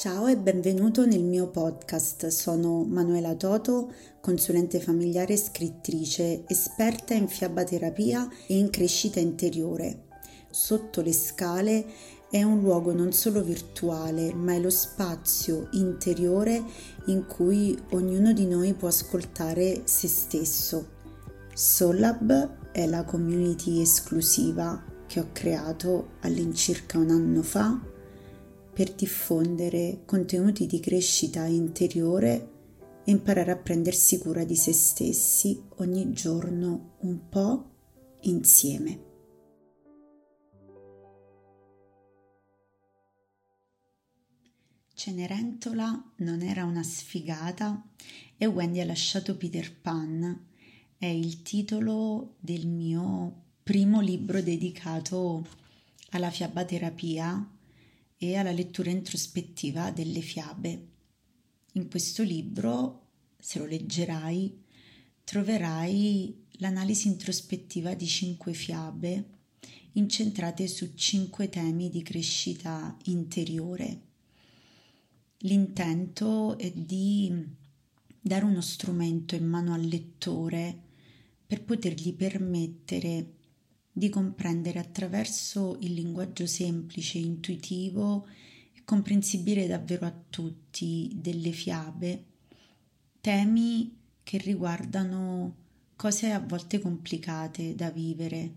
Ciao e benvenuto nel mio podcast. Sono Manuela Toto, consulente familiare e scrittrice, esperta in fiabaterapia e in crescita interiore. Sotto le scale è un luogo non solo virtuale, ma è lo spazio interiore in cui ognuno di noi può ascoltare se stesso. Solab è la community esclusiva che ho creato all'incirca un anno fa per diffondere contenuti di crescita interiore e imparare a prendersi cura di se stessi ogni giorno un po' insieme. Cenerentola non era una sfigata e Wendy ha lasciato Peter Pan è il titolo del mio primo libro dedicato alla fiabaterapia e alla lettura introspettiva delle fiabe. In questo libro, se lo leggerai, troverai l'analisi introspettiva di cinque fiabe incentrate su cinque temi di crescita interiore. L'intento è di dare uno strumento in mano al lettore per potergli permettere di comprendere attraverso il linguaggio semplice, intuitivo e comprensibile davvero a tutti delle fiabe, temi che riguardano cose a volte complicate da vivere,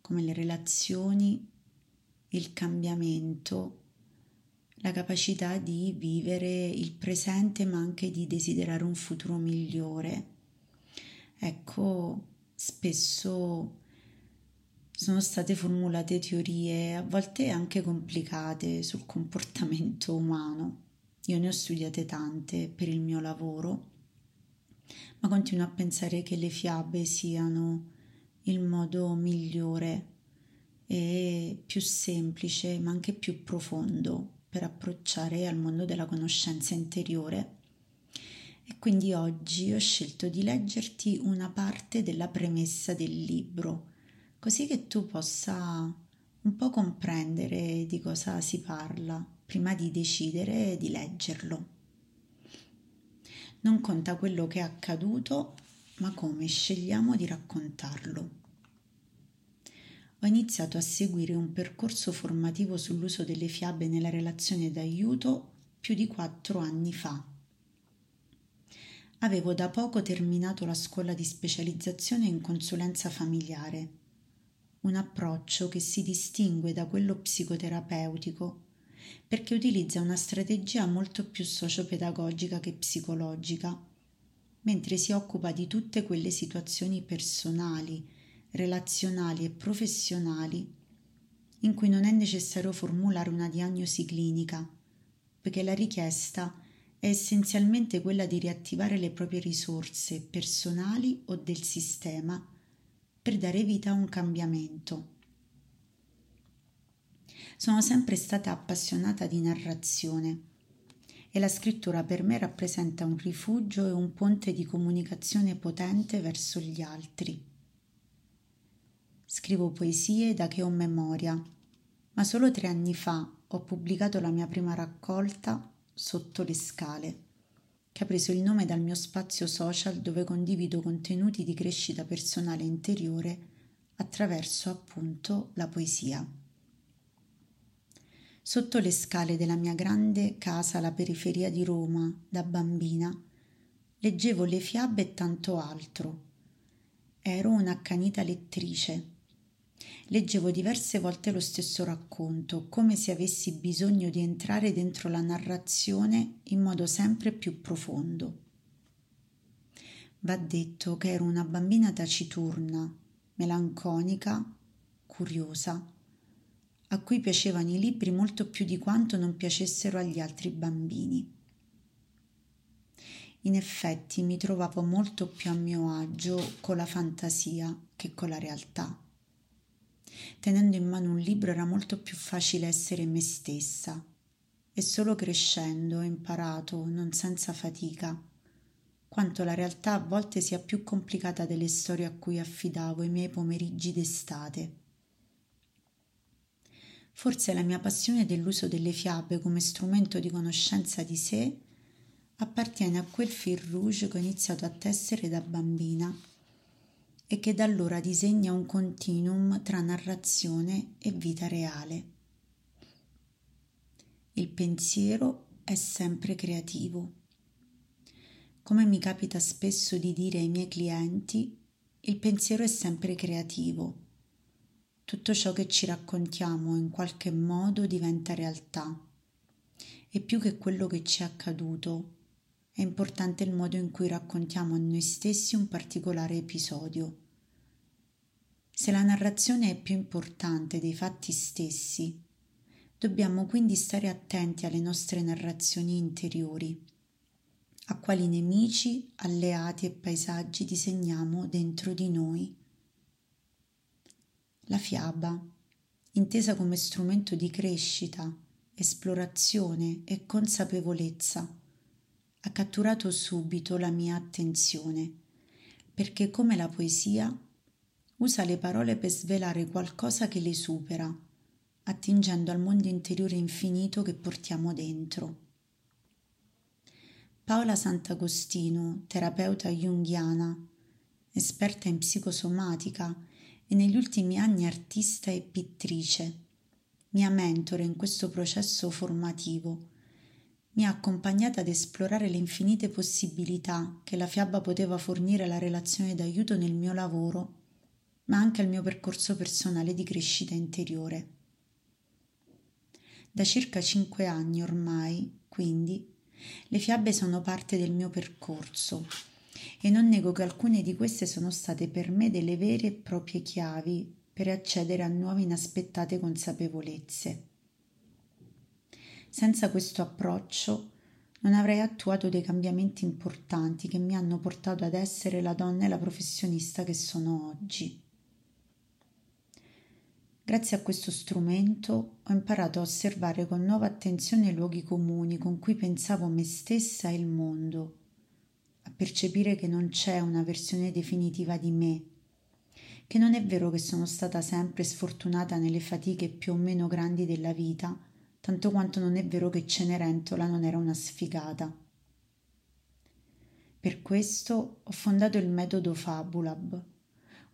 come le relazioni, il cambiamento, la capacità di vivere il presente ma anche di desiderare un futuro migliore. Ecco, spesso sono state formulate teorie a volte anche complicate sul comportamento umano. Io ne ho studiate tante per il mio lavoro, ma continuo a pensare che le fiabe siano il modo migliore e più semplice, ma anche più profondo per approcciare al mondo della conoscenza interiore. E quindi oggi ho scelto di leggerti una parte della premessa del libro così che tu possa un po' comprendere di cosa si parla prima di decidere di leggerlo. Non conta quello che è accaduto, ma come scegliamo di raccontarlo. Ho iniziato a seguire un percorso formativo sull'uso delle fiabe nella relazione d'aiuto più di quattro anni fa. Avevo da poco terminato la scuola di specializzazione in consulenza familiare un approccio che si distingue da quello psicoterapeutico perché utilizza una strategia molto più sociopedagogica che psicologica, mentre si occupa di tutte quelle situazioni personali, relazionali e professionali in cui non è necessario formulare una diagnosi clinica, poiché la richiesta è essenzialmente quella di riattivare le proprie risorse personali o del sistema per dare vita a un cambiamento. Sono sempre stata appassionata di narrazione e la scrittura per me rappresenta un rifugio e un ponte di comunicazione potente verso gli altri. Scrivo poesie da che ho memoria, ma solo tre anni fa ho pubblicato la mia prima raccolta Sotto le scale che ha preso il nome dal mio spazio social dove condivido contenuti di crescita personale interiore attraverso appunto la poesia. Sotto le scale della mia grande casa alla periferia di Roma, da bambina, leggevo le fiabe e tanto altro. Ero un'accanita lettrice Leggevo diverse volte lo stesso racconto, come se avessi bisogno di entrare dentro la narrazione in modo sempre più profondo. Va detto che ero una bambina taciturna, melanconica, curiosa, a cui piacevano i libri molto più di quanto non piacessero agli altri bambini. In effetti mi trovavo molto più a mio agio con la fantasia che con la realtà. Tenendo in mano un libro era molto più facile essere me stessa e solo crescendo ho imparato, non senza fatica, quanto la realtà a volte sia più complicata delle storie a cui affidavo i miei pomeriggi d'estate. forse la mia passione dell'uso delle fiabe come strumento di conoscenza di sé appartiene a quel fil rouge che ho iniziato a tessere da bambina e che da allora disegna un continuum tra narrazione e vita reale. Il pensiero è sempre creativo. Come mi capita spesso di dire ai miei clienti, il pensiero è sempre creativo. Tutto ciò che ci raccontiamo in qualche modo diventa realtà. E più che quello che ci è accaduto, è importante il modo in cui raccontiamo a noi stessi un particolare episodio. Se la narrazione è più importante dei fatti stessi, dobbiamo quindi stare attenti alle nostre narrazioni interiori, a quali nemici, alleati e paesaggi disegniamo dentro di noi. La fiaba, intesa come strumento di crescita, esplorazione e consapevolezza, ha catturato subito la mia attenzione, perché come la poesia usa le parole per svelare qualcosa che le supera, attingendo al mondo interiore infinito che portiamo dentro. Paola Sant'Agostino, terapeuta junghiana, esperta in psicosomatica e negli ultimi anni artista e pittrice, mia mentore in questo processo formativo, mi ha accompagnata ad esplorare le infinite possibilità che la fiaba poteva fornire alla relazione d'aiuto nel mio lavoro, ma anche al mio percorso personale di crescita interiore. Da circa cinque anni ormai, quindi, le fiabe sono parte del mio percorso e non nego che alcune di queste sono state per me delle vere e proprie chiavi per accedere a nuove inaspettate consapevolezze. Senza questo approccio non avrei attuato dei cambiamenti importanti che mi hanno portato ad essere la donna e la professionista che sono oggi. Grazie a questo strumento ho imparato a osservare con nuova attenzione i luoghi comuni con cui pensavo me stessa e il mondo, a percepire che non c'è una versione definitiva di me, che non è vero che sono stata sempre sfortunata nelle fatiche più o meno grandi della vita, tanto quanto non è vero che Cenerentola non era una sfigata. Per questo ho fondato il metodo Fabulab,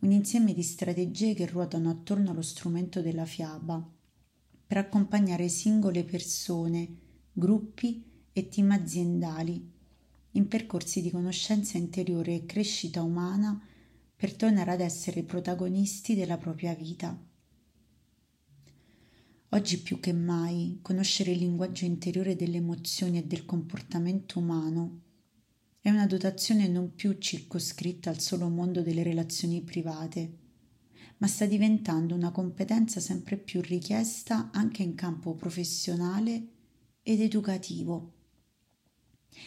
un insieme di strategie che ruotano attorno allo strumento della fiaba, per accompagnare singole persone, gruppi e team aziendali in percorsi di conoscenza interiore e crescita umana per tornare ad essere protagonisti della propria vita. Oggi più che mai conoscere il linguaggio interiore delle emozioni e del comportamento umano è una dotazione non più circoscritta al solo mondo delle relazioni private, ma sta diventando una competenza sempre più richiesta anche in campo professionale ed educativo.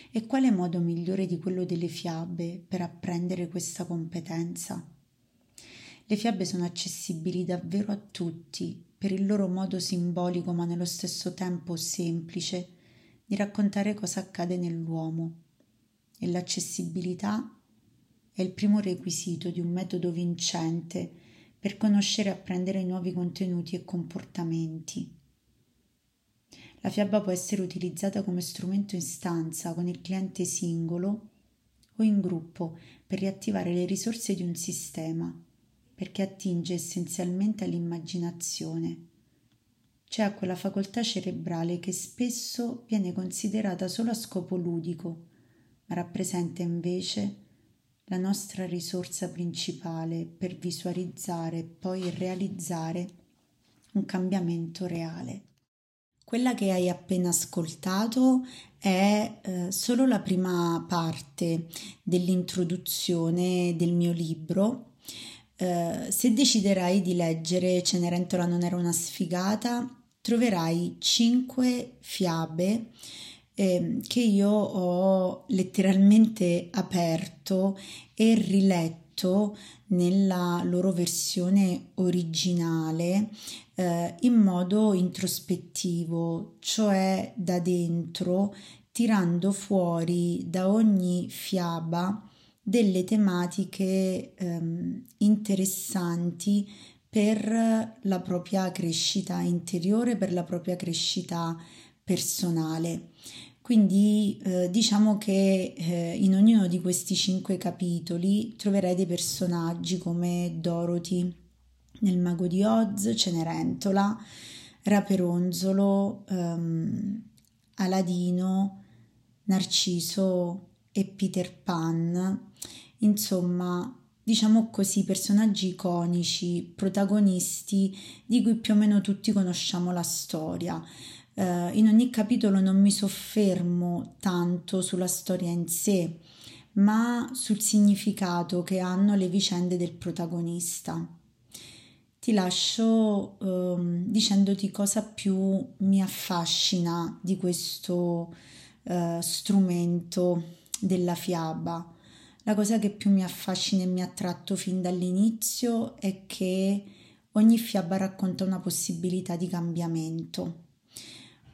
E quale modo migliore di quello delle fiabe per apprendere questa competenza? Le fiabe sono accessibili davvero a tutti per il loro modo simbolico ma nello stesso tempo semplice di raccontare cosa accade nell'uomo e l'accessibilità è il primo requisito di un metodo vincente per conoscere e apprendere nuovi contenuti e comportamenti. La fiaba può essere utilizzata come strumento in stanza con il cliente singolo o in gruppo per riattivare le risorse di un sistema perché attinge essenzialmente all'immaginazione, a quella facoltà cerebrale che spesso viene considerata solo a scopo ludico, ma rappresenta invece la nostra risorsa principale per visualizzare e poi realizzare un cambiamento reale. Quella che hai appena ascoltato è eh, solo la prima parte dell'introduzione del mio libro eh, se deciderai di leggere Cenerentola non era una sfigata, troverai cinque fiabe eh, che io ho letteralmente aperto e riletto nella loro versione originale eh, in modo introspettivo, cioè da dentro, tirando fuori da ogni fiaba delle tematiche ehm, interessanti per la propria crescita interiore, per la propria crescita personale. Quindi eh, diciamo che eh, in ognuno di questi cinque capitoli troverai dei personaggi come Dorothy nel Mago di Oz, Cenerentola, Raperonzolo, ehm, Aladino, Narciso e Peter Pan. Insomma, diciamo così, personaggi iconici, protagonisti di cui più o meno tutti conosciamo la storia. Uh, in ogni capitolo non mi soffermo tanto sulla storia in sé, ma sul significato che hanno le vicende del protagonista. Ti lascio uh, dicendoti cosa più mi affascina di questo uh, strumento della fiaba. La cosa che più mi affascina e mi ha attratto fin dall'inizio è che ogni fiaba racconta una possibilità di cambiamento.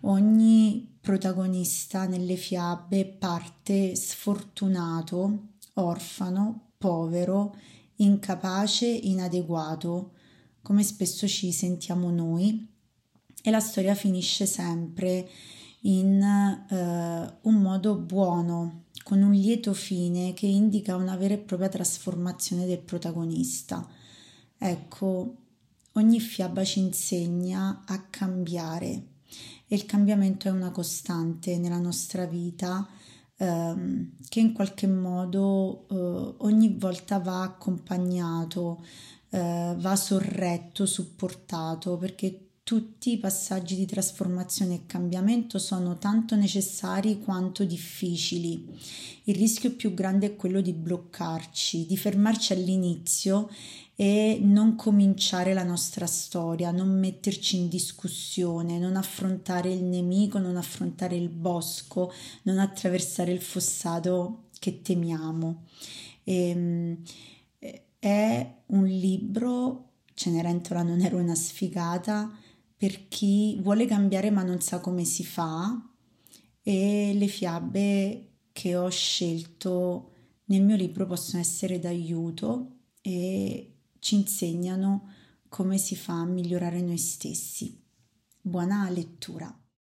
Ogni protagonista nelle fiabe parte sfortunato, orfano, povero, incapace, inadeguato, come spesso ci sentiamo noi, e la storia finisce sempre in uh, un modo buono, con un lieto fine che indica una vera e propria trasformazione del protagonista. Ecco, ogni fiaba ci insegna a cambiare e il cambiamento è una costante nella nostra vita ehm, che in qualche modo eh, ogni volta va accompagnato, eh, va sorretto, supportato perché tutti i passaggi di trasformazione e cambiamento sono tanto necessari quanto difficili. Il rischio più grande è quello di bloccarci, di fermarci all'inizio e non cominciare la nostra storia, non metterci in discussione, non affrontare il nemico, non affrontare il bosco, non attraversare il fossato che temiamo. E, ehm, è un libro, Cenerentola non ero una sfigata, per chi vuole cambiare ma non sa come si fa e le fiabe che ho scelto nel mio libro possono essere d'aiuto e ci insegnano come si fa a migliorare noi stessi. Buona lettura.